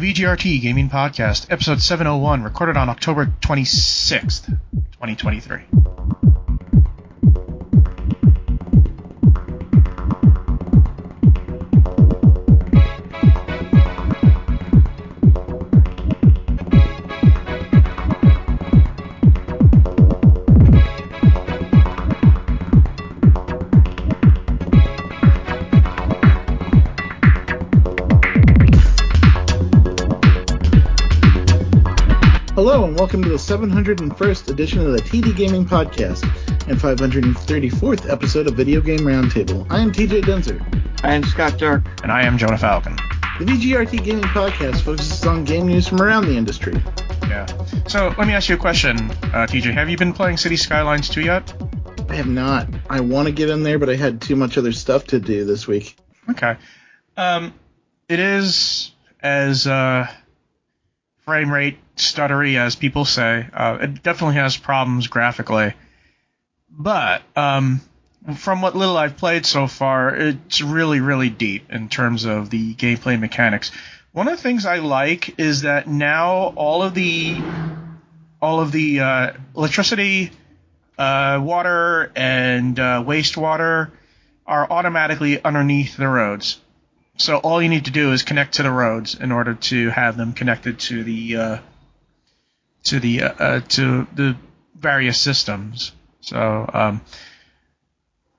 the VGRT Gaming Podcast, episode 701, recorded on October 26th, 2023. 701st edition of the TD Gaming Podcast and 534th episode of Video Game Roundtable. I am TJ Denzer. I am Scott Dirk. And I am Jonah Falcon. The VGRT Gaming Podcast focuses on game news from around the industry. Yeah. So let me ask you a question, uh, TJ. Have you been playing City Skylines 2 yet? I have not. I want to get in there, but I had too much other stuff to do this week. Okay. Um, it is as uh, frame rate stuttery as people say. Uh, it definitely has problems graphically, but um, from what little I've played so far, it's really really deep in terms of the gameplay mechanics. One of the things I like is that now all of the all of the uh, electricity, uh, water, and uh, wastewater are automatically underneath the roads. So all you need to do is connect to the roads in order to have them connected to the uh, to the uh, uh, to the various systems. So um,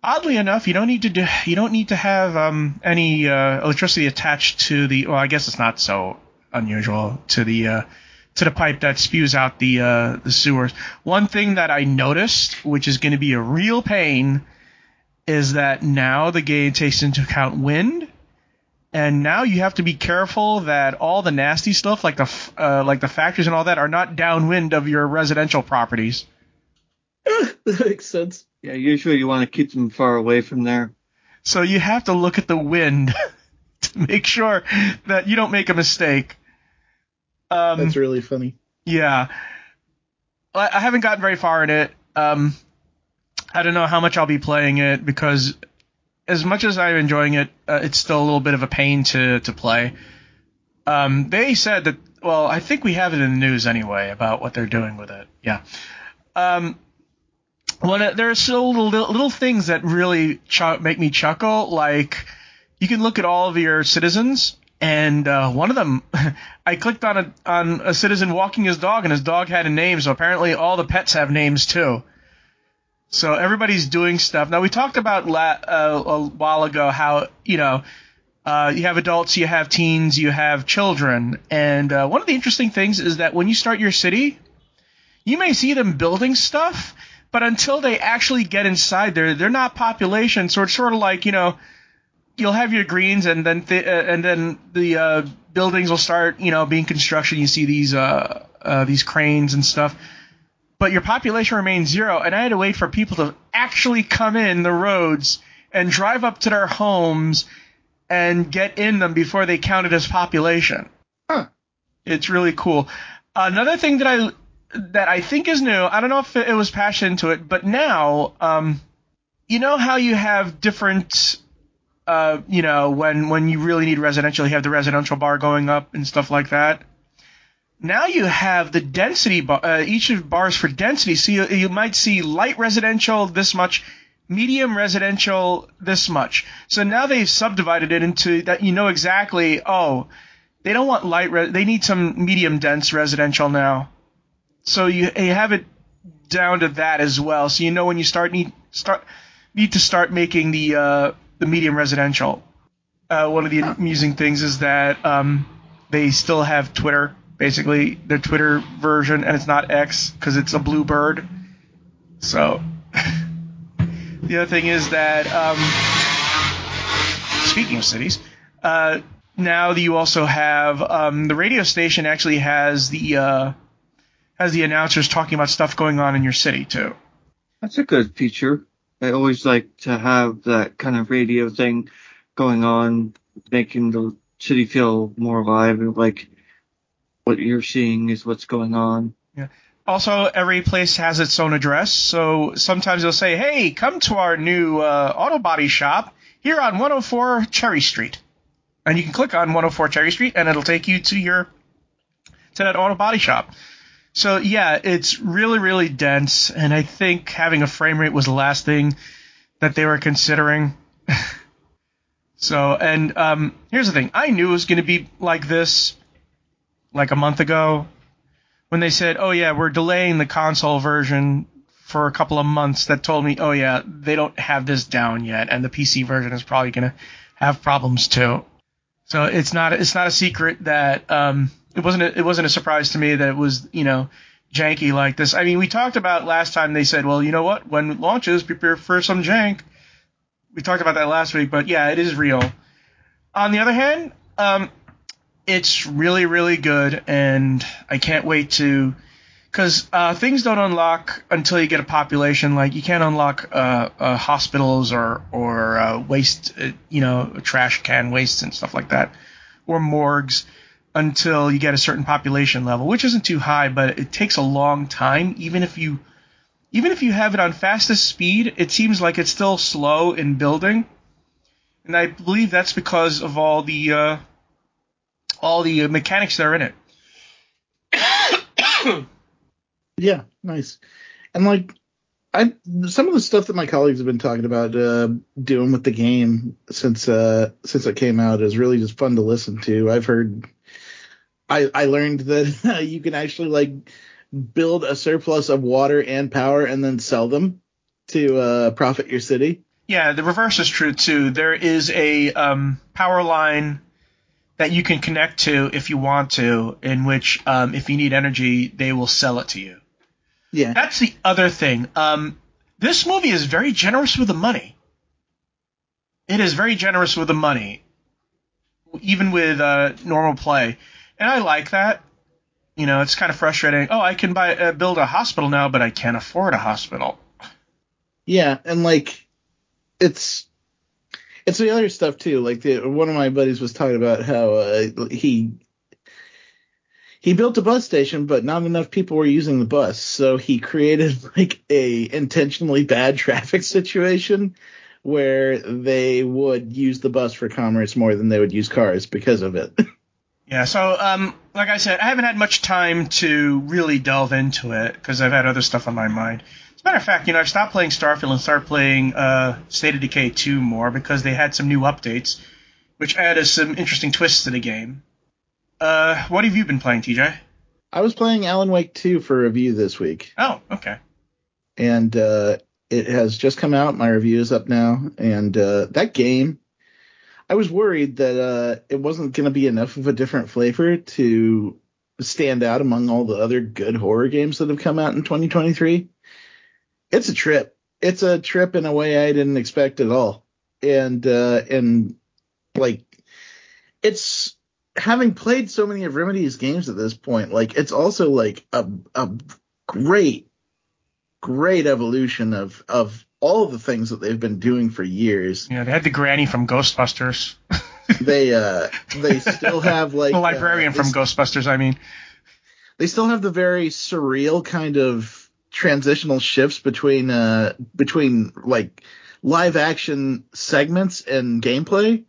oddly enough, you don't need to do you don't need to have um, any uh, electricity attached to the. Well, I guess it's not so unusual to the uh, to the pipe that spews out the uh, the sewers. One thing that I noticed, which is going to be a real pain, is that now the game takes into account wind and now you have to be careful that all the nasty stuff like the uh, like the factories and all that are not downwind of your residential properties. that makes sense. Yeah, usually you want to keep them far away from there. So you have to look at the wind to make sure that you don't make a mistake. Um, That's really funny. yeah, I, I haven't gotten very far in it. Um, I don't know how much I'll be playing it because as much as I'm enjoying it, uh, it's still a little bit of a pain to to play. Um, they said that. Well, I think we have it in the news anyway about what they're doing with it. Yeah. Um, of, there are still little, little things that really ch- make me chuckle. Like you can look at all of your citizens, and uh, one of them, I clicked on a on a citizen walking his dog, and his dog had a name. So apparently, all the pets have names too. So everybody's doing stuff. Now we talked about la- uh, a while ago how you know uh, you have adults, you have teens, you have children, and uh, one of the interesting things is that when you start your city, you may see them building stuff, but until they actually get inside there, they're not population. So it's sort of like you know you'll have your greens, and then th- uh, and then the uh, buildings will start you know being construction. You see these uh, these cranes and stuff but your population remains zero, and I had to wait for people to actually come in the roads and drive up to their homes and get in them before they counted as population. Huh. It's really cool. Another thing that I that I think is new, I don't know if it was passion into it, but now, um, you know how you have different, uh, you know, when when you really need residential, you have the residential bar going up and stuff like that now you have the density bar, uh, each of bars for density. So you, you might see light residential this much, medium residential this much. So now they've subdivided it into that you know exactly. Oh, they don't want light. Re- they need some medium dense residential now. So you, you have it down to that as well. So you know when you start need start need to start making the uh, the medium residential. Uh, one of the amusing things is that um, they still have Twitter basically their Twitter version, and it's not X because it's a blue bird. So the other thing is that um, speaking of cities, uh, now that you also have um, the radio station actually has the uh, has the announcers talking about stuff going on in your city too. That's a good feature. I always like to have that kind of radio thing going on, making the city feel more alive and like what you're seeing is what's going on. Yeah. Also, every place has its own address, so sometimes they'll say, "Hey, come to our new uh, auto body shop here on 104 Cherry Street." and you can click on 104 Cherry Street, and it'll take you to your to that auto body shop. So yeah, it's really really dense, and I think having a frame rate was the last thing that they were considering. so and um, here's the thing: I knew it was going to be like this, like a month ago, when they said, "Oh yeah, we're delaying the console version." For a couple of months, that told me, oh yeah, they don't have this down yet, and the PC version is probably gonna have problems too. So it's not it's not a secret that um, it wasn't a, it wasn't a surprise to me that it was you know janky like this. I mean, we talked about last time they said, well, you know what, when it launches, prepare for some jank. We talked about that last week, but yeah, it is real. On the other hand, um, it's really really good, and I can't wait to because uh, things don't unlock until you get a population. Like you can't unlock uh, uh, hospitals or or uh, waste, uh, you know, trash can waste and stuff like that, or morgues until you get a certain population level, which isn't too high, but it takes a long time. Even if you even if you have it on fastest speed, it seems like it's still slow in building, and I believe that's because of all the uh, all the mechanics that are in it. Yeah, nice. And like I some of the stuff that my colleagues have been talking about uh, doing with the game since uh, since it came out is really just fun to listen to. I've heard I I learned that uh, you can actually like build a surplus of water and power and then sell them to uh, profit your city. Yeah, the reverse is true too. There is a um, power line that you can connect to if you want to, in which um, if you need energy, they will sell it to you. Yeah. That's the other thing. Um, this movie is very generous with the money. It is very generous with the money, even with uh, normal play, and I like that. You know, it's kind of frustrating. Oh, I can buy uh, build a hospital now, but I can't afford a hospital. Yeah, and like it's it's the other stuff too. Like the, one of my buddies was talking about how uh, he he built a bus station, but not enough people were using the bus, so he created like a intentionally bad traffic situation where they would use the bus for commerce more than they would use cars because of it. Yeah, so um, like I said, I haven't had much time to really delve into it because I've had other stuff on my mind. As a matter of fact, you know, I've stopped playing Starfield and started playing uh, State of Decay 2 more because they had some new updates, which added some interesting twists to the game. Uh, what have you been playing, TJ? I was playing Alan Wake 2 for review this week. Oh, okay. And uh, it has just come out. My review is up now. And uh, that game, I was worried that uh, it wasn't going to be enough of a different flavor to stand out among all the other good horror games that have come out in 2023. It's a trip. It's a trip in a way I didn't expect at all. And uh, and like it's having played so many of Remedy's games at this point, like it's also like a a great great evolution of of all the things that they've been doing for years. Yeah, they had the granny from Ghostbusters. they uh they still have like the librarian uh, from Ghostbusters, I mean. They still have the very surreal kind of transitional shifts between uh between like live action segments and gameplay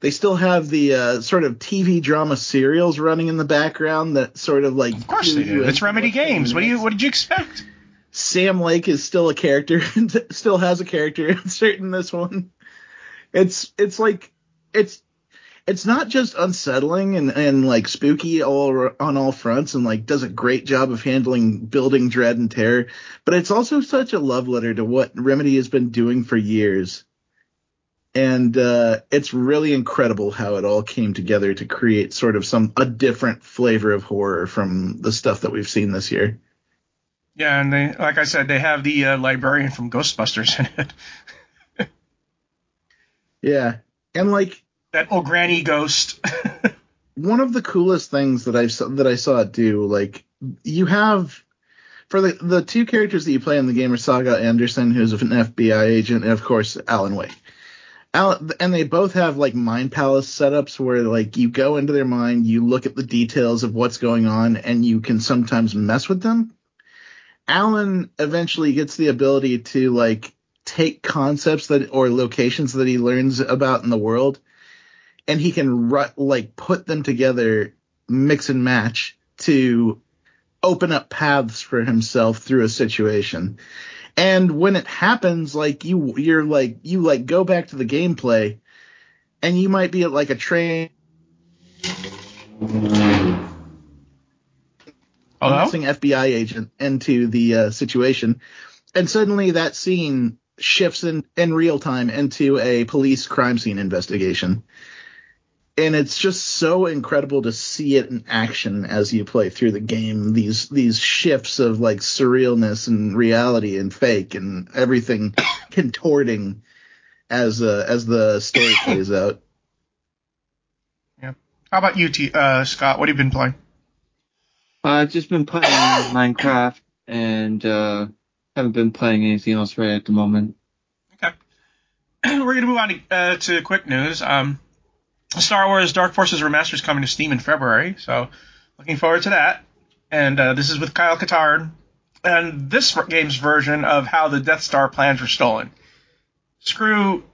they still have the uh, sort of TV drama serials running in the background that sort of like. Of course they do. It's Remedy Games. What do you? What did you expect? Sam Lake is still a character, still has a character insert in this one. It's it's like it's it's not just unsettling and, and like spooky all on all fronts and like does a great job of handling building dread and terror, but it's also such a love letter to what Remedy has been doing for years and uh, it's really incredible how it all came together to create sort of some a different flavor of horror from the stuff that we've seen this year. Yeah, and they, like I said, they have the uh, librarian from Ghostbusters in it. yeah, and like that old granny ghost. one of the coolest things that I saw that I saw it do, like you have for the the two characters that you play in the game are Saga Anderson, who's an FBI agent, and of course Alan Wake Alan, and they both have like mind palace setups where like you go into their mind, you look at the details of what's going on, and you can sometimes mess with them. Alan eventually gets the ability to like take concepts that or locations that he learns about in the world and he can like put them together, mix and match to open up paths for himself through a situation. And when it happens, like you, you're like, you like go back to the gameplay and you might be at like a train. Hello? missing FBI agent into the uh, situation, and suddenly that scene shifts in in real time into a police crime scene investigation, and it's just so incredible to see it in action as you play through the game. These these shifts of like surrealness and reality and fake and everything contorting as uh, as the story plays out. Yeah how about you, T- uh, Scott? What have you been playing? I've just been playing Minecraft and uh, haven't been playing anything else right at the moment. Okay. We're going to move on to, uh, to quick news. Um, Star Wars Dark Forces Remastered is coming to Steam in February, so looking forward to that. And uh, this is with Kyle Katarn. And this game's version of how the Death Star plans were stolen. Screw,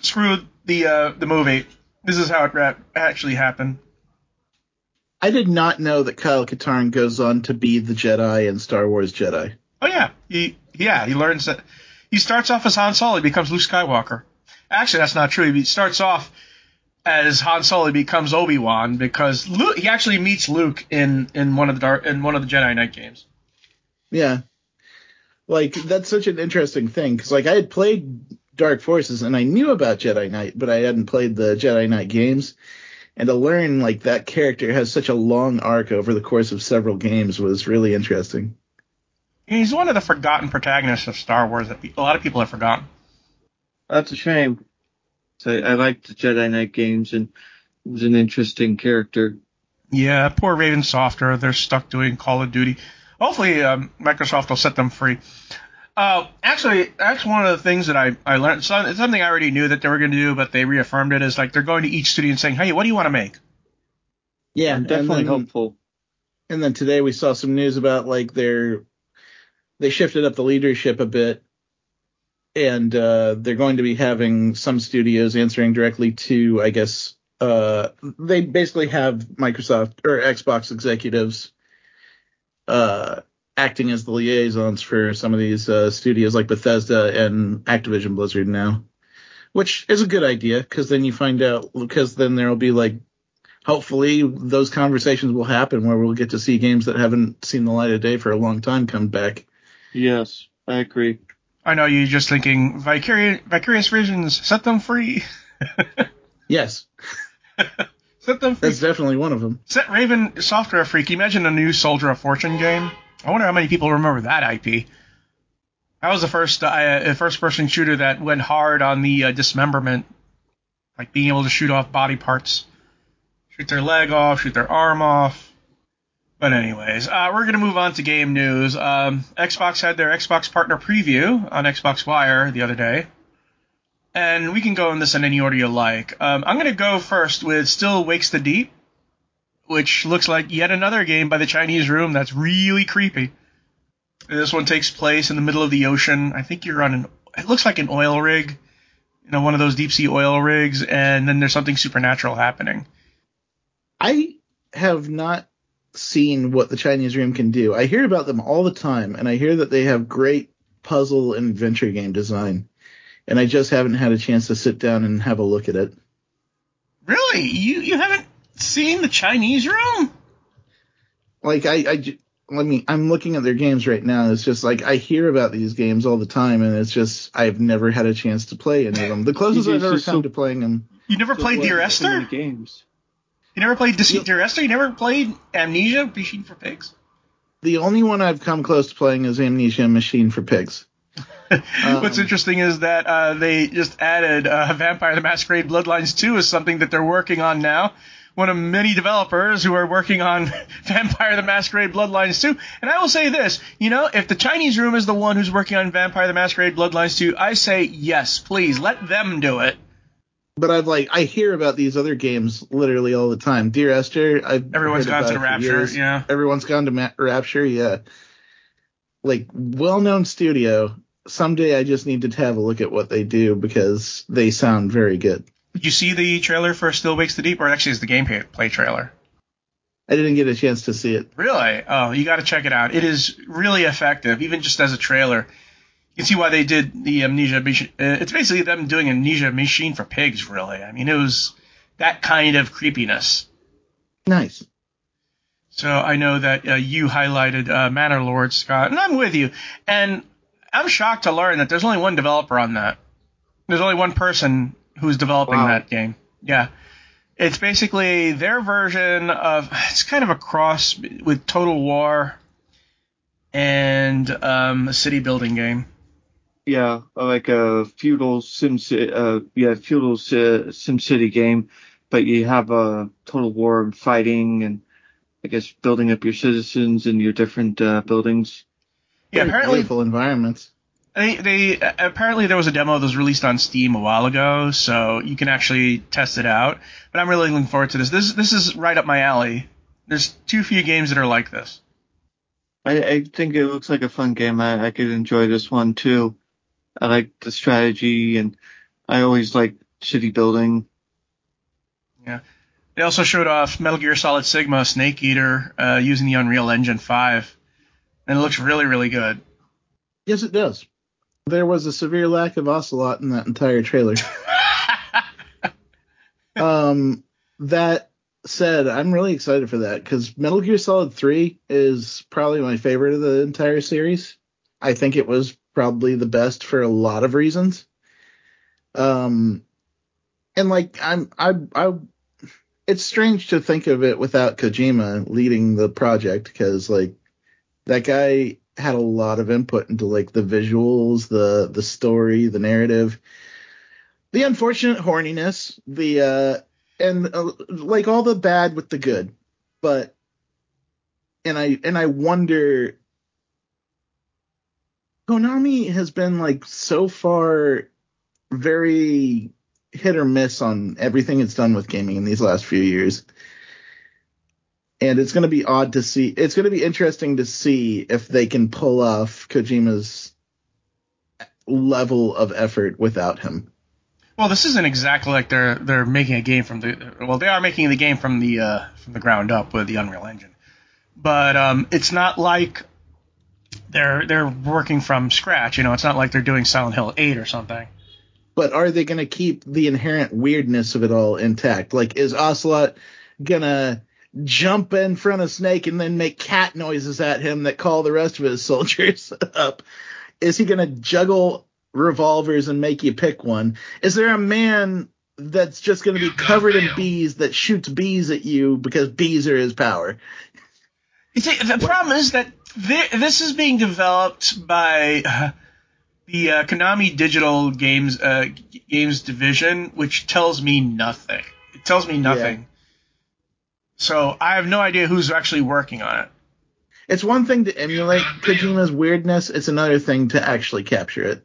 screw the uh, the movie. This is how it ra- actually happened. I did not know that Kyle Katarn goes on to be the Jedi in Star Wars Jedi. Oh yeah, he yeah he learns that he starts off as Han Solo, he becomes Luke Skywalker. Actually, that's not true. He starts off as Han Solo, becomes Obi Wan because Luke, he actually meets Luke in in one of the dark in one of the Jedi Knight games. Yeah. Like that's such an interesting thing because like I had played Dark Forces and I knew about Jedi Knight, but I hadn't played the Jedi Knight games. And to learn like that character has such a long arc over the course of several games was really interesting. He's one of the forgotten protagonists of Star Wars that a lot of people have forgotten. That's a shame. So I liked the Jedi Knight games and he was an interesting character. Yeah, poor Raven Software. They're stuck doing Call of Duty. Hopefully, um, Microsoft will set them free. Uh, actually, that's one of the things that I, I learned. So, it's something I already knew that they were going to do, but they reaffirmed it. Is like they're going to each studio and saying, "Hey, what do you want to make?" Yeah, I'm definitely and then, hopeful. And then today we saw some news about like their they shifted up the leadership a bit, and uh, they're going to be having some studios answering directly to, I guess, uh, they basically have Microsoft or Xbox executives uh, acting as the liaisons for some of these uh, studios like Bethesda and Activision Blizzard now, which is a good idea because then you find out because then there'll be like hopefully those conversations will happen where we'll get to see games that haven't seen the light of day for a long time come back. Yes, I agree. I know you're just thinking Vicarious, Vicarious Visions, set them free. Yes, set them free. that's definitely one of them. Set Raven Software free. Can you imagine a new Soldier of Fortune game? I wonder how many people remember that IP. That was the first uh, first person shooter that went hard on the uh, dismemberment, like being able to shoot off body parts, shoot their leg off, shoot their arm off. But anyways, uh, we're gonna move on to game news. Um, Xbox had their Xbox Partner Preview on Xbox Wire the other day, and we can go in this in any order you like. Um, I'm gonna go first with Still Wakes the Deep, which looks like yet another game by the Chinese Room that's really creepy. This one takes place in the middle of the ocean. I think you're on an. It looks like an oil rig, you know, one of those deep sea oil rigs, and then there's something supernatural happening. I have not seen what the Chinese Room can do. I hear about them all the time, and I hear that they have great puzzle and adventure game design. And I just haven't had a chance to sit down and have a look at it. Really, you you haven't seen the Chinese Room? Like I I let me. I'm looking at their games right now. And it's just like I hear about these games all the time, and it's just I've never had a chance to play any of them. The closest I've ever come so- to playing them. You never played Like, Dear Esther? games. You never played Dis- Yeah. You never played Amnesia? Machine for Pigs? The only one I've come close to playing is Amnesia Machine for Pigs. What's Um, interesting is that uh, they just added uh, Vampire the Masquerade Bloodlines 2 as something that they're working on now. One of many developers who are working on Vampire the Masquerade Bloodlines 2. And I will say this, you know, if the Chinese room is the one who's working on Vampire the Masquerade Bloodlines 2, I say yes, please, let them do it. But I've like I hear about these other games literally all the time. Dear Esther, I've Everyone's gone to about the it for Rapture, yeah. Everyone's gone to Ma- Rapture, yeah. Like well-known studio. Someday I just need to have a look at what they do because they sound very good. Did you see the trailer for Still Wakes the Deep, or actually is the gameplay play trailer? I didn't get a chance to see it. Really? Oh, you got to check it out. It is really effective, even just as a trailer. You can see why they did the Amnesia. Machine. Uh, it's basically them doing Amnesia Machine for pigs, really. I mean, it was that kind of creepiness. Nice. So I know that uh, you highlighted uh, Manor Lord, Scott, and I'm with you. And I'm shocked to learn that there's only one developer on that. There's only one person who's developing Wow. that game. Yeah. It's basically their version of it's kind of a cross with Total War and um, a city building game. Yeah, like a feudal sim, uh, yeah, feudal si- sim city game, but you have a total war and fighting and I guess building up your citizens and your different uh, buildings. Yeah, apparently beautiful environments. they, they apparently there was a demo that was released on Steam a while ago, so you can actually test it out. But I'm really looking forward to this. This this is right up my alley. There's too few games that are like this. I, I think it looks like a fun game. I, I could enjoy this one too. I like the strategy and I always like city building. Yeah. They also showed off Metal Gear Solid Sigma Snake Eater uh, using the Unreal Engine 5, and it looks really really good. Yes, it does. There was a severe lack of Ocelot in that entire trailer. um, that said, I'm really excited for that because Metal Gear Solid 3 is probably my favorite of the entire series. I think it was probably the best for a lot of reasons. Um, and like I'm, I, I, it's strange to think of it without Kojima leading the project because like that guy had a lot of input into like the visuals, the the story, the narrative, the unfortunate horniness, the uh and uh, like all the bad with the good. But and I and I wonder Konami has been like so far very hit or miss on everything it's done with gaming in these last few years and it's going to be odd to see. It's going to be interesting to see if they can pull off Kojima's level of effort without him. Well, this isn't exactly like they're they're making a game from the well, they are making the game from the uh, from the ground up with the Unreal Engine, but um, it's not like they're they're working from scratch. You know, it's not like they're doing Silent Hill 8 or something. But are they going to keep the inherent weirdness of it all intact? Like, is Ocelot gonna jump in front of Snake and then make cat noises at him that call the rest of his soldiers up? Is he gonna juggle revolvers and make you pick one? Is there a man that's just gonna be covered in bees that shoots bees at you because bees are his power? You see, the problem is that thi- this is being developed by uh, the uh, Konami Digital Games uh, Games division, which tells me nothing. It tells me nothing. So I have no idea who's actually working on it. It's one thing to emulate Kojima's weirdness, it's another thing to actually capture it.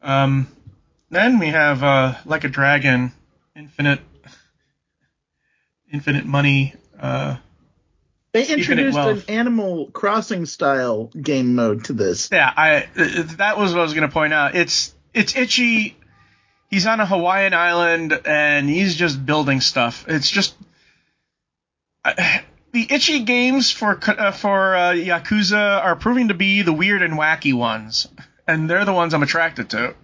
Um, then we have uh, Like a Dragon, Infinite, Infinite Money. Uh, They introduced an. Animal Crossing style game mode to this. yeah, I uh, that was what I was gonna point out. It's it's Ichi. He's on a Hawaiian island and he's just building stuff. It's just I the Ichi games for uh, for uh, Yakuza are proving to be the weird and wacky ones, and they're the ones I'm attracted to.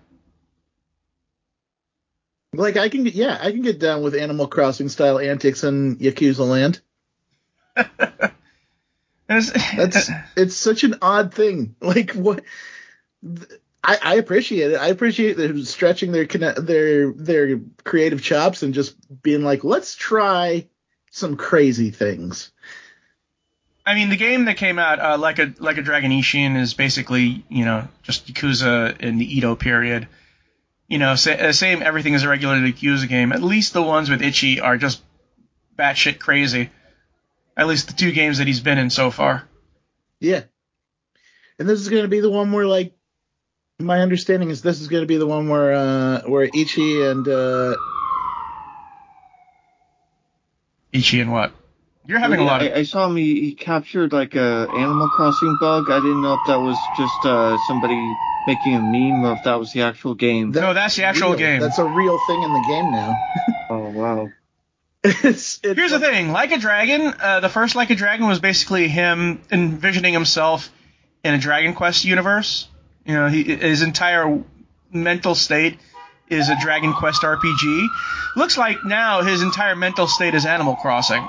Like I can get, yeah, I can get down with Animal Crossing style antics in Yakuza Land. It's- That's it's such an odd thing. Like what? I, I appreciate it. I appreciate them stretching their their their creative chops and just being like, let's try some crazy things. I mean, the game that came out, uh, like a like a Dragon Ishin, is basically you know just Yakuza in the Edo period. You know, sa- uh, same everything is a regular Yakuza game. At least the ones with Ichi are just batshit crazy. At least the two games that he's been in so far. Yeah. And this is going to be the one where like my understanding is this is going to be the one where uh where Ichi and uh Ichi and what? You're having a lot of. I, I saw him. He, he captured like a Animal Crossing bug. I didn't know if that was just uh, somebody making a meme or if that was the actual game. No, that's the actual real. game. That's a real thing in the game now. oh wow. It's, it's Here's the thing, Like a Dragon, uh, the first Like a Dragon was basically him envisioning himself in a Dragon Quest universe. You know, he, his entire mental state is a Dragon Quest RPG. Looks like now his entire mental state is Animal Crossing.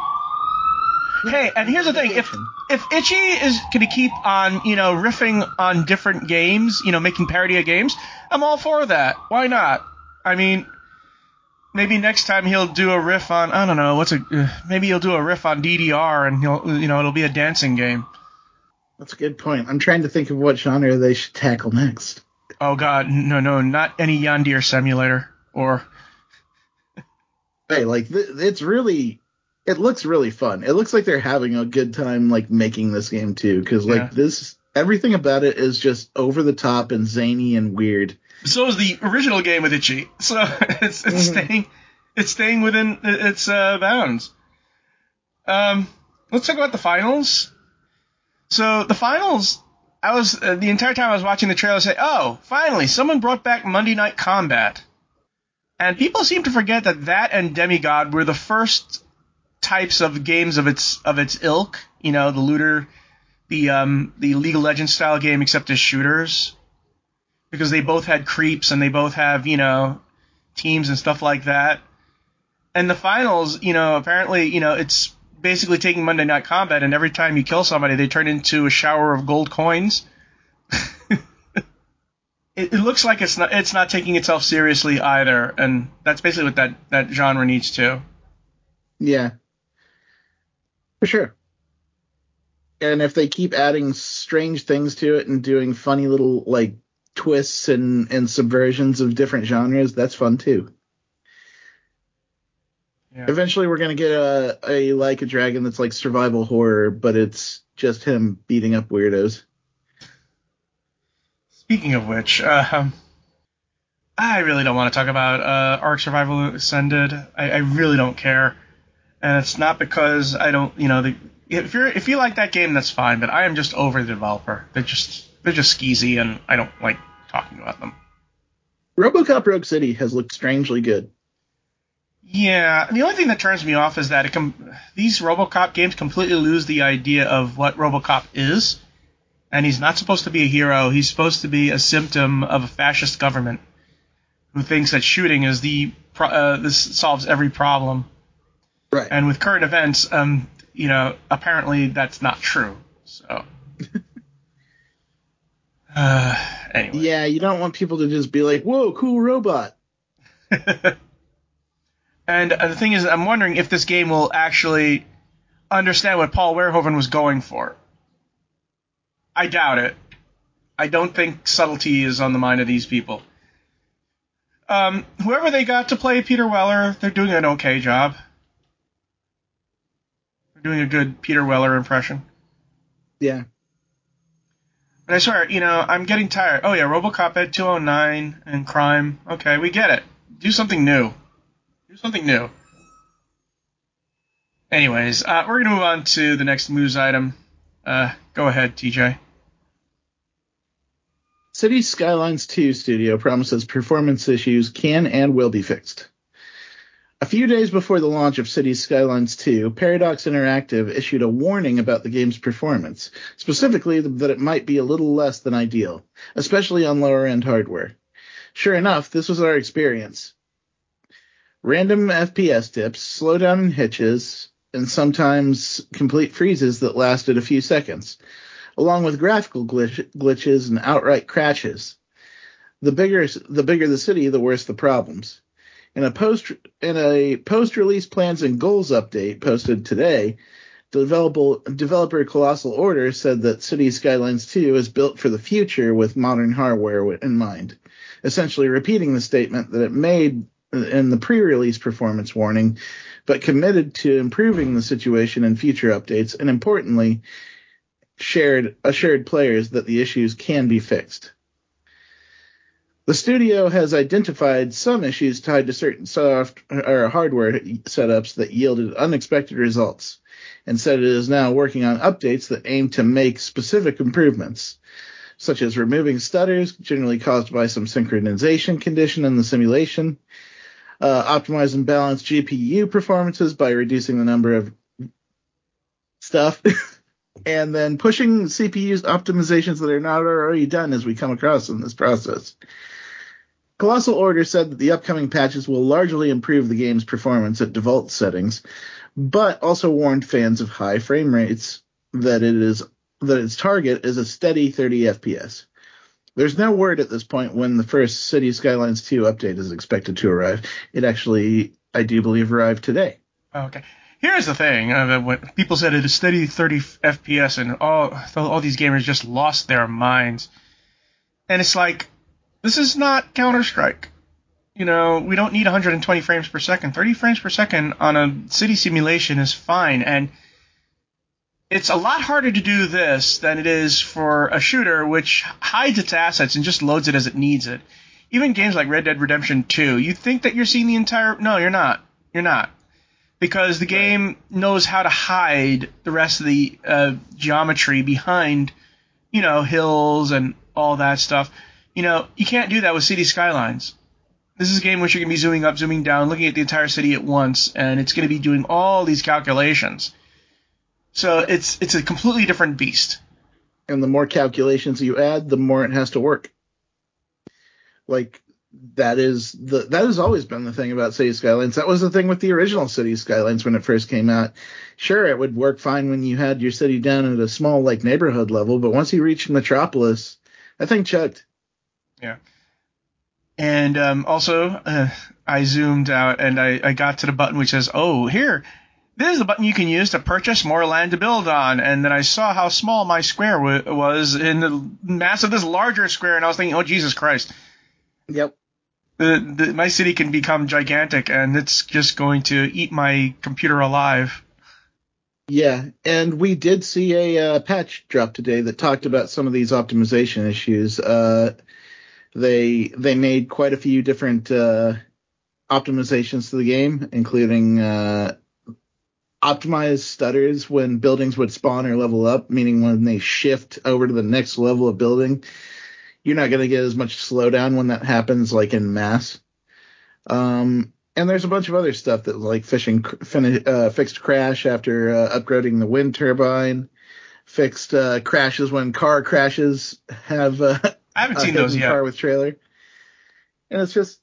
Hey, and here's the thing: if if Ichi is going to keep on, you know, riffing on different games, you know, making parody of games, I'm all for that. Why not? I mean, maybe next time he'll do a riff on I don't know what's a uh, maybe he'll do a riff on DDR and he'll you know it'll be a dancing game. That's a good point. I'm trying to think of what genre they should tackle next. Oh God, no no not any Yandere simulator or Hey, like th- it's really, it looks really fun. It looks like they're having a good time like making this game too, because like Yeah. this, everything about it is just over the top and zany and weird. So is the original game with Ichi. So it's, it's Mhm. staying it's staying within its uh, bounds. Um, let's talk about the finals. So the finals, I was uh, the entire time I was watching the trailer say, "Oh, finally, someone brought back Monday Night Combat," and people seem to forget that that and Demigod were the first types of games of its of its ilk. You know, the looter, the um, the League of Legends style game, except as shooters because they both had creeps and they both have you know teams and stuff like that. And the finals, you know, apparently, you know, it's basically taking Monday Night Combat, and every time you kill somebody, they turn into a shower of gold coins. it, it looks like it's not it's not taking itself seriously either, and that's basically what that that genre needs to. Yeah, for sure. And if they keep adding strange things to it and doing funny little like twists and and subversions of different genres, that's fun too. Yeah. Eventually, we're gonna get a a like a dragon that's like survival horror, but it's just him beating up weirdos. Speaking of which, um, I really don't want to talk about uh, Ark Survival Ascended. I, I really don't care, and it's not because I don't, you know, the, if you're if you like that game, that's fine. But I am just over the developer. They're just they're just skeezy, and I don't like talking about them. RoboCop Rogue City has looked strangely good. Yeah, the only thing that turns me off is that it com- these RoboCop games completely lose the idea of what RoboCop is, and he's not supposed to be a hero. He's supposed to be a symptom of a fascist government who thinks that shooting is the pro- uh, this solves every problem. Right. And with current events, um, you know, apparently that's not true. So. uh, anyway. Yeah, you don't want people to just be like, "Whoa, cool robot." and uh, the thing is, I'm wondering if this game will actually understand what Paul Verhoeven was going for. I doubt it. I don't think subtlety is on the mind of these people. Um, whoever they got to play Peter Weller, they're doing an okay job. They're doing a good Peter Weller impression. Yeah. But I swear, you know, I'm getting tired. Oh yeah, RoboCop at 209 and crime. Okay, we get it. Do something new. Do something new. Anyways, uh, we're gonna move on to the next news item. Uh, go ahead, TJ. Cities Skylines 2 studio promises performance issues can and will be fixed. A few days before the launch of Cities Skylines 2, Paradox Interactive issued a warning about the game's performance, specifically that it might be a little less than ideal, especially on lower end hardware. Sure enough, this was our experience. Random FPS dips, slowdown and hitches, and sometimes complete freezes that lasted a few seconds, along with graphical glitch- glitches and outright crashes. The bigger the bigger the city, the worse the problems. In a post in a post release plans and goals update posted today, developer Colossal Order said that Cities Skylines 2 is built for the future with modern hardware in mind, essentially repeating the statement that it made in the pre-release performance warning, but committed to improving the situation in future updates, and importantly, shared assured players that the issues can be fixed. The studio has identified some issues tied to certain soft or hardware setups that yielded unexpected results, and said it is now working on updates that aim to make specific improvements, such as removing stutters generally caused by some synchronization condition in the simulation, uh, optimize and balance GPU performances by reducing the number of stuff, and then pushing CPU's optimizations that are not already done as we come across in this process. Colossal Order said that the upcoming patches will largely improve the game's performance at default settings, but also warned fans of high frame rates that it is that its target is a steady 30 FPS. There's no word at this point when the first Cities Skylines 2 update is expected to arrive. It actually, I do believe, arrived today. Okay. Here's the thing: uh, when people said it is steady 30 FPS, and all all these gamers just lost their minds. And it's like, this is not Counter Strike. You know, we don't need 120 frames per second. 30 frames per second on a city simulation is fine, and it's a lot harder to do this than it is for a shooter which hides its assets and just loads it as it needs it. Even games like Red Dead Redemption 2, you think that you're seeing the entire. No, you're not. You're not. Because the game knows how to hide the rest of the uh, geometry behind, you know, hills and all that stuff. You know, you can't do that with City Skylines. This is a game which you're going to be zooming up, zooming down, looking at the entire city at once, and it's going to be doing all these calculations. So it's it's a completely different beast. And the more calculations you add, the more it has to work. Like that is the that has always been the thing about City Skylines. That was the thing with the original City Skylines when it first came out. Sure, it would work fine when you had your city down at a small like neighborhood level, but once you reached Metropolis, that thing chugged. Yeah. And um, also, uh, I zoomed out and I, I got to the button which says, "Oh, here, this is the button you can use to purchase more land to build on." And then I saw how small my square w- was in the mass of this larger square, and I was thinking, "Oh, Jesus Christ!" Yep. The, the, my city can become gigantic, and it's just going to eat my computer alive. Yeah, and we did see a uh, patch drop today that talked about some of these optimization issues. Uh, they they made quite a few different uh, optimizations to the game, including uh, optimized stutters when buildings would spawn or level up, meaning when they shift over to the next level of building, you're not going to get as much slowdown when that happens, like in mass. Um, and there's a bunch of other stuff that like fishing fin- uh, fixed crash after uh, upgrading the wind turbine, fixed uh, crashes when car crashes have uh, I haven't a seen those yet. car with trailer. And it's just,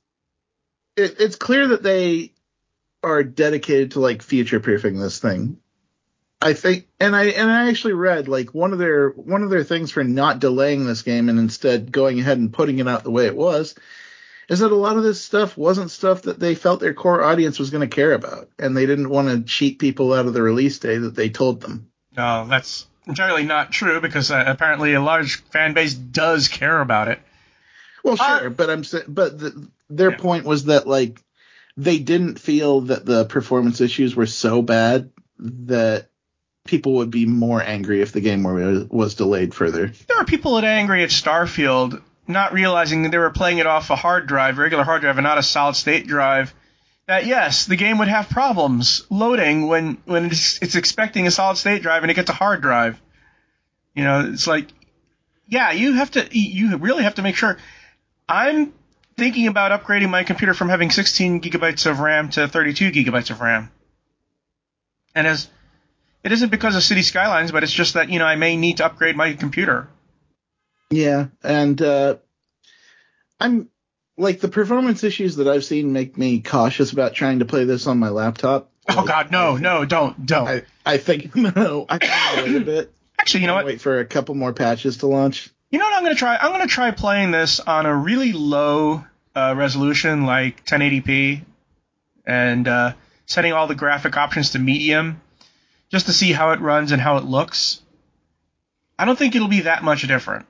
it, it's clear that they are dedicated to like future proofing this thing. I think, and I and I actually read like one of their one of their things for not delaying this game and instead going ahead and putting it out the way it was, is that a lot of this stuff wasn't stuff that they felt their core audience was going to care about, and they didn't want to cheat people out of the release day that they told them. No, that's entirely not true because uh, apparently a large fan base does care about it. Well, Uh, sure, but I'm but the, their Yeah. point was that like they didn't feel that the performance issues were so bad that people would be more angry if the game were was delayed further. There are people that are angry at Starfield, not realizing that they were playing it off a hard drive, regular hard drive, and not a solid state drive. That yes, the game would have problems loading when when it's, it's expecting a solid state drive and it gets a hard drive. You know, it's like, yeah, you have to, you really have to make sure. I'm thinking about upgrading my computer from having 16 gigabytes of RAM to 32 gigabytes of RAM. And as it isn't because of City Skylines, but it's just that you know I may need to upgrade my computer. Yeah, and uh, I'm like the performance issues that I've seen make me cautious about trying to play this on my laptop. Oh God, no, no, don't, don't. I, I think no, I I'll wait a bit. Actually, you know what? Wait for a couple more patches to launch. You know what I'm gonna try? I'm gonna try playing this on a really low uh, resolution, like 1080p, and uh, setting all the graphic options to medium, just to see how it runs and how it looks. I don't think it'll be that much different.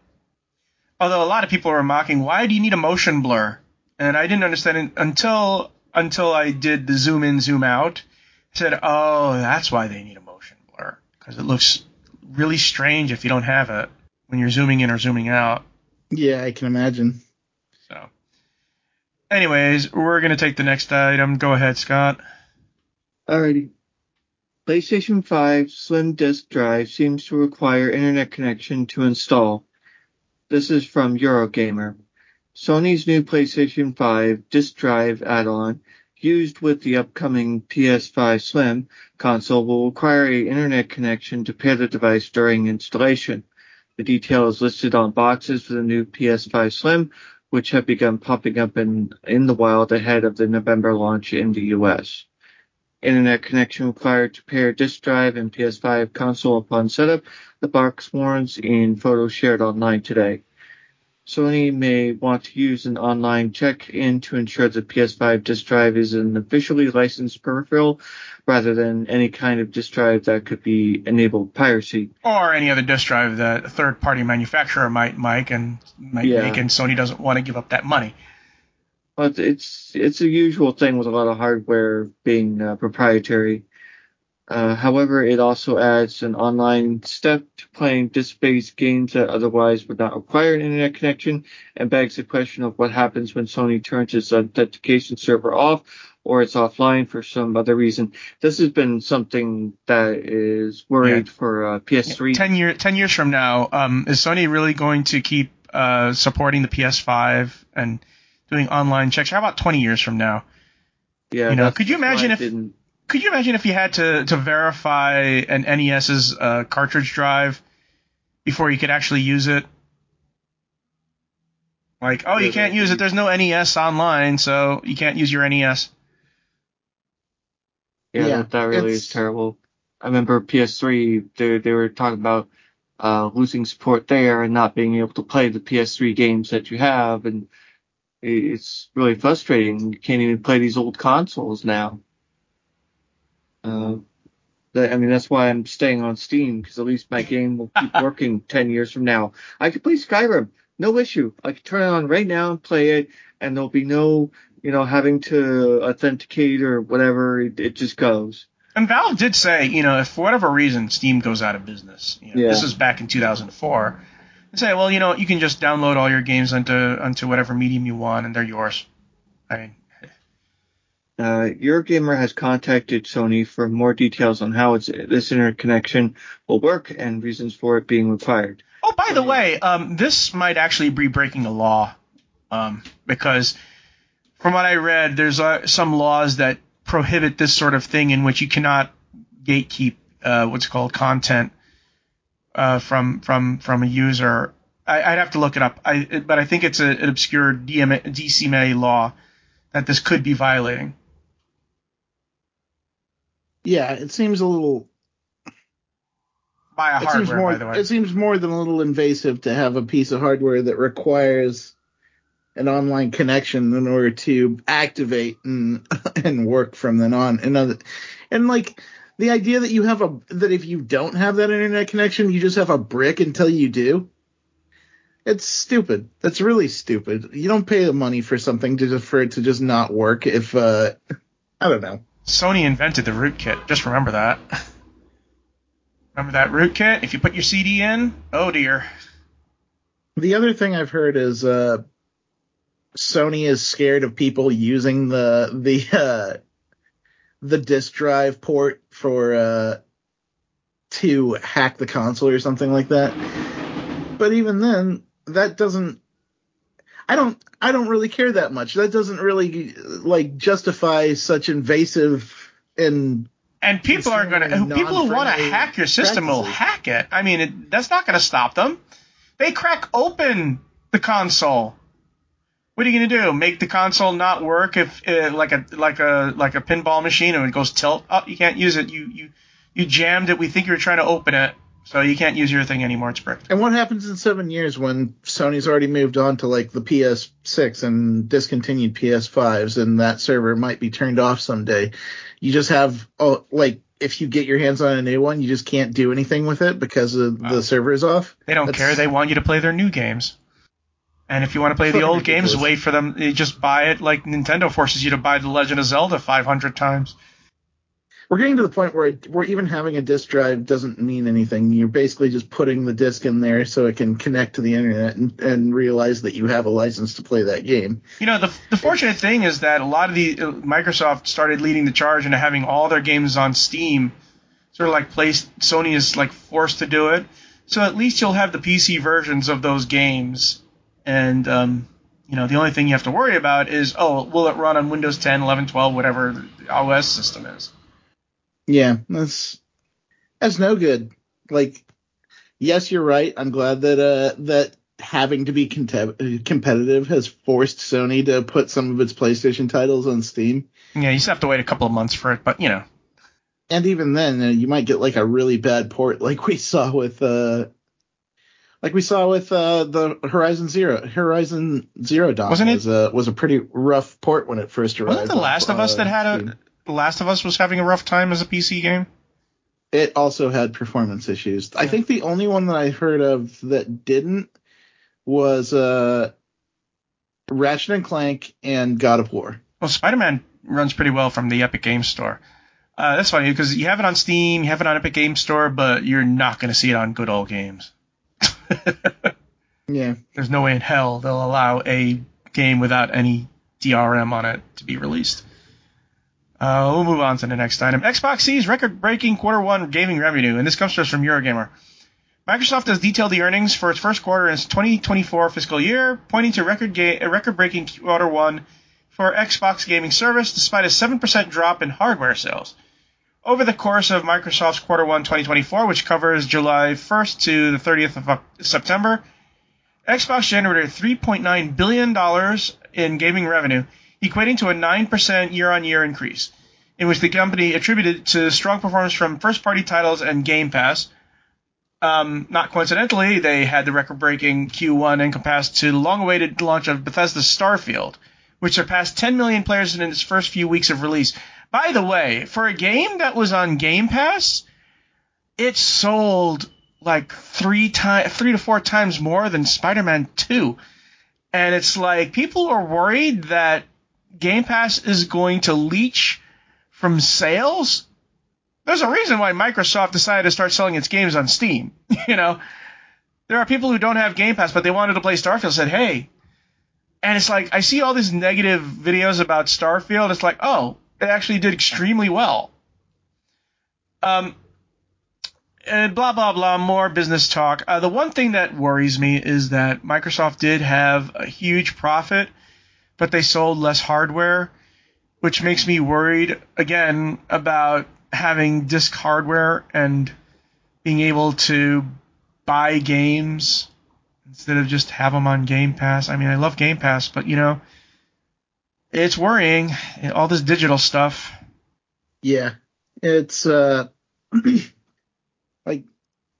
Although a lot of people were mocking, why do you need a motion blur? And I didn't understand it until until I did the zoom in, zoom out. I said, oh, that's why they need a motion blur because it looks really strange if you don't have it when you're zooming in or zooming out. Yeah, I can imagine. So, Anyways, we're gonna take the next item. Go ahead, Scott. Alrighty. PlayStation 5 Slim Disk Drive seems to require internet connection to install. This is from Eurogamer. Sony's new PlayStation 5 Disk Drive add-on used with the upcoming PS5 Slim console will require a internet connection to pair the device during installation. The detail is listed on boxes for the new PS5 Slim, which have begun popping up in, in the wild ahead of the November launch in the US. Internet connection required to pair disk drive and PS5 console upon setup, the box warns in photos shared online today. Sony may want to use an online check-in to ensure the PS5 disk drive is an officially licensed peripheral rather than any kind of disk drive that could be enabled piracy. Or any other disk drive that a third-party manufacturer might make and might Yeah. make, and Sony doesn't want to give up that money. But it's it's a usual thing with a lot of hardware being uh, proprietary. Uh, however, it also adds an online step to playing disk-based games that otherwise would not require an internet connection, and begs the question of what happens when Sony turns its authentication server off or it's offline for some other reason. This has been something that is worried for uh, PS3. Ten year, ten years from now, um, is Sony really going to keep uh, supporting the PS5 and doing online checks? How about twenty years from now? yeah, you know, could you imagine if- didn't- Could you imagine if you had to to verify an NES's uh, cartridge drive before you could actually use it? Like, oh, you can't use it. There's no NES online, so you can't use your NES. Yeah, Yeah, that, that really is terrible. I remember PS3, they, they were talking about uh, losing support there and not being able to play the PS3 games that you have, and i- it's really frustrating. You can't even play these old consoles now. Uh, that, I mean, that's why I'm staying on Steam, because at least my game will keep working 10 years from now. I could play Skyrim, no issue. I could turn it on right now and play it, and there'll be no, you know, having to authenticate or whatever. It, it just goes. And Valve did say, you know, if for whatever reason Steam goes out of business, you know, Yeah. this was back in 2004, they say, well, you know, you can just download all your games onto onto whatever medium you want, and they're yours. I mean, Uh, Eurogamer has contacted Sony for more details on how its, this internet connection will work and reasons for it being required. Oh, by the way, um, this might actually be breaking a law, um, because from what I read, there's uh, some laws that prohibit this sort of thing in which you cannot gatekeep uh, what's called content uh, from from from a user. I, I'd have to look it up, I, but I think it's a, an obscure DMA, DCMA law that this could be violating. Yeah, it seems a little. By a It seems hardware, more. by the way. It seems more than a little invasive to have a piece of hardware that requires an online connection in order to activate and and work from then on. And other, and like the idea that you have a that if you don't have that internet connection, you just have a brick until you do. It's stupid. That's really stupid. You don't pay the money for something to just for it to just not work if uh I don't know. Sony invented the rootkit. Just remember that. Remember that rootkit? If you put your CD in, oh dear. The other thing I've heard is uh, Sony is scared of people using the the uh, the disk drive port for uh, to hack the console or something like that. But even then, that doesn't. I don't. I don't really care that much. That doesn't really like justify such invasive and And people are gonna people who want to hack your system will hack it. I mean, it, that's not gonna stop them. They crack open the console. What are you gonna do? Make the console not work if uh, like a like a like a pinball machine and it goes tilt? Oh, you can't use it. You you you jammed it. We think you were trying to open it, so you can't use your thing anymore. It's bricked. And what happens in seven years when Sony's already moved on to like the PS6 and discontinued PS5s, and that server might be turned off someday? You just have oh, like if you get your hands on a new one, you just can't do anything with it because of Wow. the server is off. They don't That's- care. They want you to play their new games. And if you want to play the old games, wait for them. You just buy it like Nintendo forces you to buy The Legend of Zelda 500 times. we're getting to the point where where even having a disk drive doesn't mean anything. You're basically just putting the disk in there so it can connect to the internet and, and realize that you have a license to play that game. You know, the the fortunate thing is that a lot of the uh, Microsoft started leading the charge into having all their games on Steam. Sort of like place Sony is like forced to do it. So at least you'll have the PC versions of those games, and um, you know the only thing you have to worry about is oh, will it run on Windows 10, 11, 12, whatever the OS system is. Yeah, that's that's no good. Like, yes, you're right. I'm glad that uh that having to be contem- competitive has forced Sony to put some of its PlayStation titles on Steam. Yeah, you just have to wait a couple of months for it, but you know. And even then, uh, you might get like a really bad port, like we saw with uh, like we saw with uh the Horizon Zero. Horizon Zero Dawn Wasn't it- was a was a pretty rough port when it first arrived. Wasn't The Last of Us uh, that had Steam. a The Last of Us was having a rough time as a PC game? It also had performance issues. I think the only one that I heard of that didn't was uh Ratchet and Clank and God of War. Well, Spider-Man runs pretty well from the Epic Games Store. Uh, that's funny because you have it on Steam, you have it on Epic Games Store, but you're not going to see it on Good Old Games. Yeah. There's no way in hell they'll allow a game without any DRM on it to be released. Uh, we'll move on to the next item. Xbox sees record-breaking quarter one gaming revenue, and this comes to us from Eurogamer. Microsoft has detailed the earnings for its first quarter in its 2024 fiscal year, pointing to record ga- record-breaking quarter one for Xbox gaming service, despite a 7% drop in hardware sales. Over the course of Microsoft's quarter one 2024, which covers July 1st to the 30th of September, Xbox generated $3.9 billion in gaming revenue, equating to a 9% year-on-year increase, in which the company attributed to strong performance from first-party titles and Game Pass. Um, not coincidentally, they had the record-breaking Q1 encompassed to the long-awaited launch of Bethesda's Starfield, which surpassed 10 million players in its first few weeks of release. By the way, for a game that was on Game Pass, it sold like three times, three to four times more than Spider-Man 2. And it's like people are worried that Game Pass is going to leech from sales. There's a reason why Microsoft decided to start selling its games on Steam. you know, there are people who don't have Game Pass, but they wanted to play Starfield. Said, hey, and it's like I see all these negative videos about Starfield. It's like, oh, it actually did extremely well. Um, and blah blah blah. More business talk. Uh, the one thing that worries me is that Microsoft did have a huge profit, but they sold less hardware, which makes me worried again about having disc hardware and being able to buy games instead of just have them on Game Pass. I mean, I love Game Pass, but you know, it's worrying. All this digital stuff. Yeah. It's uh like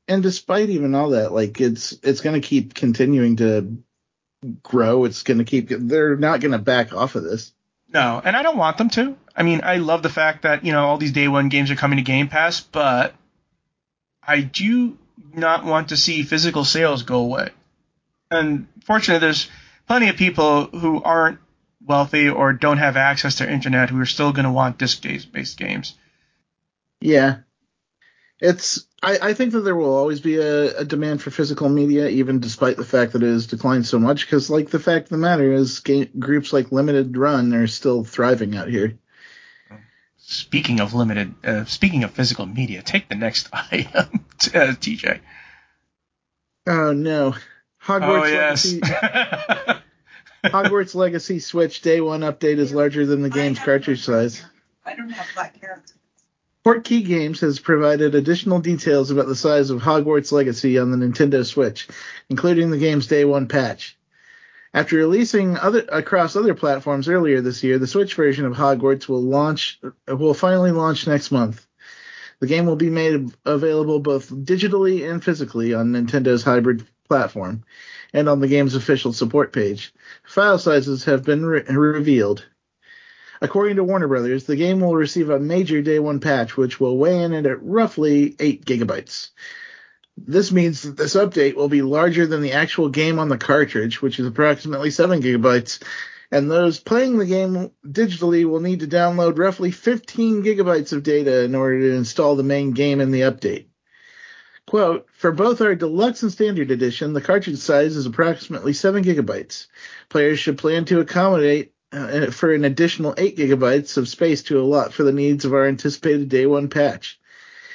and despite even all that, like it's it's gonna keep continuing to grow. It's gonna keep they're not gonna back off of this. No, and I don't want them to. I mean, I love the fact that, you know, all these day one games are coming to Game Pass, but I do not want to see physical sales go away. And fortunately, there's plenty of people who aren't wealthy or don't have access to internet who are still going to want disc-based games. Yeah. It's I, I think that there will always be a, a demand for physical media, even despite the fact that it has declined so much. Because, like, the fact of the matter is, ga- groups like Limited Run are still thriving out here. Speaking of limited, uh, speaking of physical media, take the next item, uh, TJ. Oh no, Hogwarts Oh yes. Legacy. Hogwarts Legacy Switch Day One update is larger than the game's cartridge size. I don't have black characters. Portkey Games has provided additional details about the size of Hogwarts Legacy on the Nintendo Switch, including the game's Day One patch. After releasing other across other platforms earlier this year, the Switch version of Hogwarts will launch will finally launch next month. The game will be made available both digitally and physically on Nintendo's hybrid platform and on the game's official support page. File sizes have been re- revealed. According to Warner Brothers, the game will receive a major day one patch, which will weigh in at roughly 8 gigabytes. This means that this update will be larger than the actual game on the cartridge, which is approximately 7 gigabytes, and those playing the game digitally will need to download roughly 15 gigabytes of data in order to install the main game in the update. Quote, for both our deluxe and standard edition, the cartridge size is approximately 7 gigabytes. Players should plan to accommodate uh, for an additional 8 gigabytes of space to allot for the needs of our anticipated day one patch.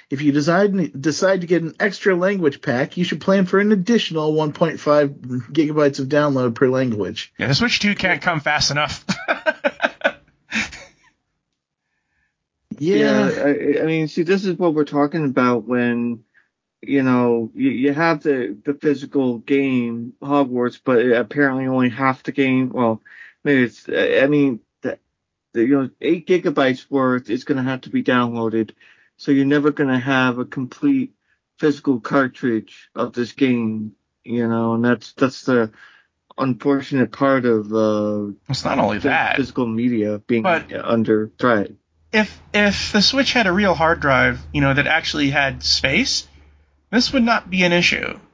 If you decide decide to get an extra language pack, you should plan for an additional 1.5 gigabytes of download per language. Yeah, the Switch 2 can't come fast enough. Yeah, I, I mean, see, this is what we're talking about when, you know, you, you have the, the physical game, Hogwarts, but apparently only half the game, well, maybe it's, I mean, the, the you know, eight gigabytes worth is going to have to be downloaded. So you're never going to have a complete physical cartridge of this game, you know, and that's, that's the unfortunate part of, uh, it's not only that. physical media being But- under threat. if if the Switch had a real hard drive, you know, that actually had space, this would not be an issue.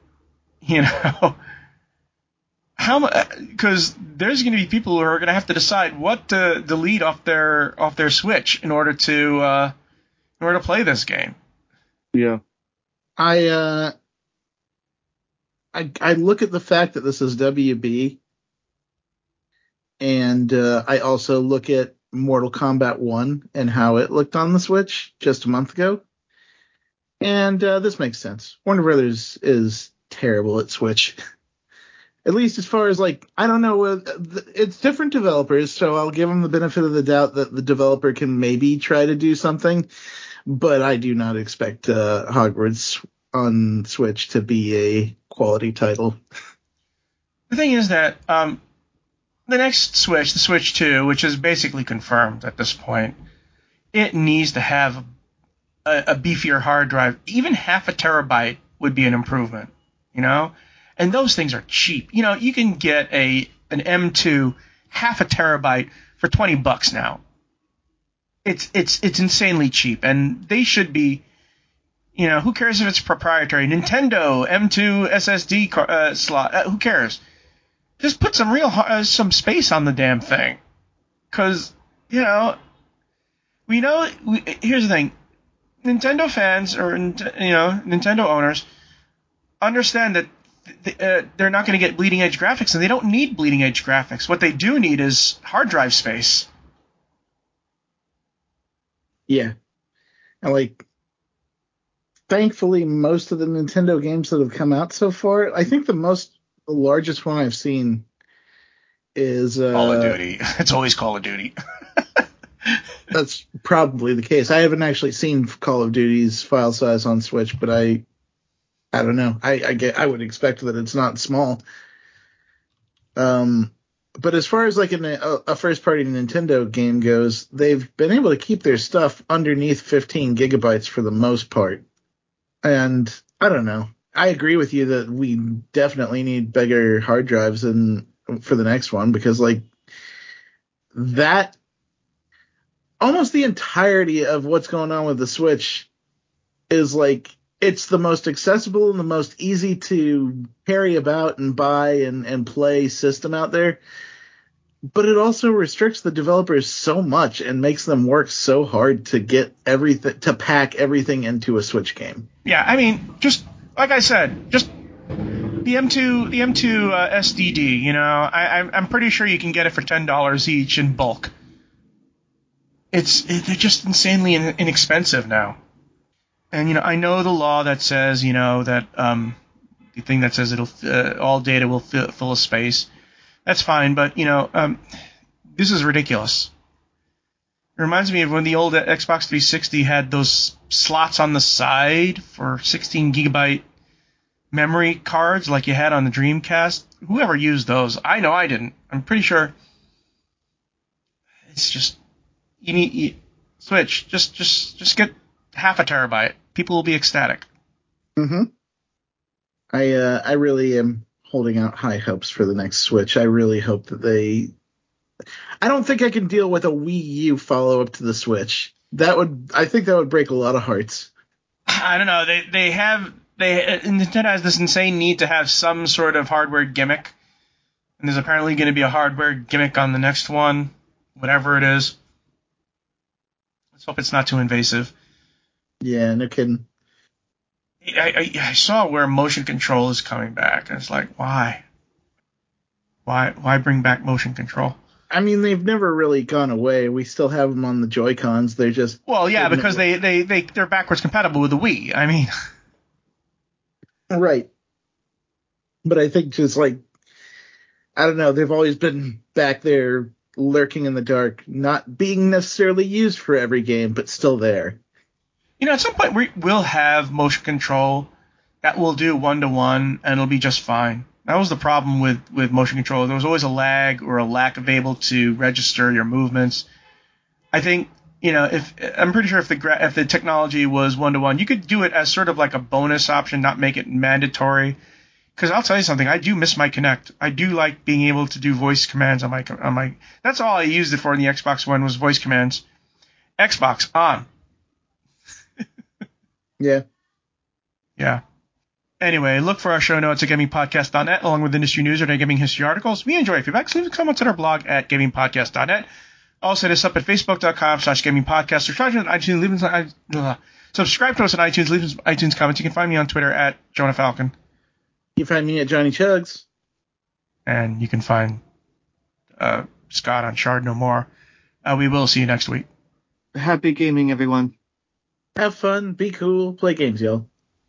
You know, how because there's going to be people who are going to have to decide what to delete off their off their Switch in order to uh, in order to play this game. Yeah. I uh, I I look at the fact that this is WB, and uh, I also look at Mortal Kombat One and how it looked on the Switch just a month ago, and uh, this makes sense. Warner Brothers is terrible at Switch. At least as far as like I don't know, uh, it's different developers, so I'll give them the benefit of the doubt that the developer can maybe try to do something, but I do not expect uh, Hogwarts on Switch to be a quality title. The thing is that um, the next Switch, the Switch 2, which is basically confirmed at this point, it needs to have a, a beefier hard drive. Even half a terabyte would be an improvement, you know? And those things are cheap. You know, you can get a an M2 half a terabyte for 20 bucks now. It's it's it's insanely cheap and they should be you know, who cares if it's proprietary? Nintendo M2 SSD car, uh, slot. Uh, who cares? Just put some real uh, some space on the damn thing, because you know, we know. We, here's the thing: Nintendo fans or you know Nintendo owners understand that uh, they're not going to get bleeding edge graphics, and they don't need bleeding edge graphics. What they do need is hard drive space. Yeah. And like thankfully most of the Nintendo games that have come out so far, I think the most the largest one I've seen is uh Call of Duty. It's always Call of Duty. that's probably the case. I haven't actually seen Call of Duty's file size on Switch, but I I don't know. I I get I would expect that it's not small. Um but as far as like an, a, a first party Nintendo game goes, they've been able to keep their stuff underneath 15 gigabytes for the most part. And I don't know. I agree with you that we definitely need bigger hard drives and for the next one because like that almost the entirety of what's going on with the Switch is like it's the most accessible and the most easy to carry about and buy and, and play system out there. But it also restricts the developers so much and makes them work so hard to get everything to pack everything into a Switch game. Yeah, I mean, just like I said, just the M2, the M2 uh, SDD. You know, I, I'm pretty sure you can get it for ten dollars each in bulk. It's it, they're just insanely in, inexpensive now, and you know I know the law that says you know that um the thing that says it'll uh, all data will fill, fill a space. That's fine, but you know um this is ridiculous. It reminds me of when the old Xbox 360 had those slots on the side for 16 gigabyte memory cards like you had on the Dreamcast. Whoever used those? I know I didn't. I'm pretty sure. It's just you need you, Switch. Just just just get half a terabyte. People will be ecstatic. Mm-hmm. I uh, I really am holding out high hopes for the next Switch. I really hope that they. I don't think I can deal with a Wii U follow up to the Switch. That would I think that would break a lot of hearts. I don't know. They they have they Nintendo has this insane need to have some sort of hardware gimmick and there's apparently going to be a hardware gimmick on the next one, whatever it is. Hope it's not too invasive. Yeah, no kidding. I, I, I saw where motion control is coming back, and it's like, why? Why why bring back motion control? I mean, they've never really gone away. We still have them on the Joy Cons. They're just Well, yeah, because they, they, they, they're backwards compatible with the Wii. I mean, right. But I think just like I don't know, they've always been back there lurking in the dark, not being necessarily used for every game, but still there. you know, at some point we will have motion control that will do one to one, and it'll be just fine. That was the problem with, with motion control. There was always a lag or a lack of able to register your movements. I think you know if I'm pretty sure if the gra- if the technology was one to one, you could do it as sort of like a bonus option, not make it mandatory. Because I'll tell you something, I do miss my Kinect. I do like being able to do voice commands on my on my. That's all I used it for in the Xbox One was voice commands. Xbox on. Yeah. Yeah. Anyway, look for our show notes at gamingpodcast.net along with industry news and our gaming history articles. We enjoy feedback, so leave comments on our blog at gamingpodcast.net. Also hit us up at facebook.com slash gamingpodcast. Subscribe to us on iTunes, leave us on, uh, subscribe to us on iTunes, leave us iTunes comments. You can find me on Twitter at Jonah Falcon, You find me at Johnny Chugs. and you can find uh, Scott on Shard No More. Uh, we will see you next week. Happy gaming, everyone. Have fun, be cool, play games, y'all.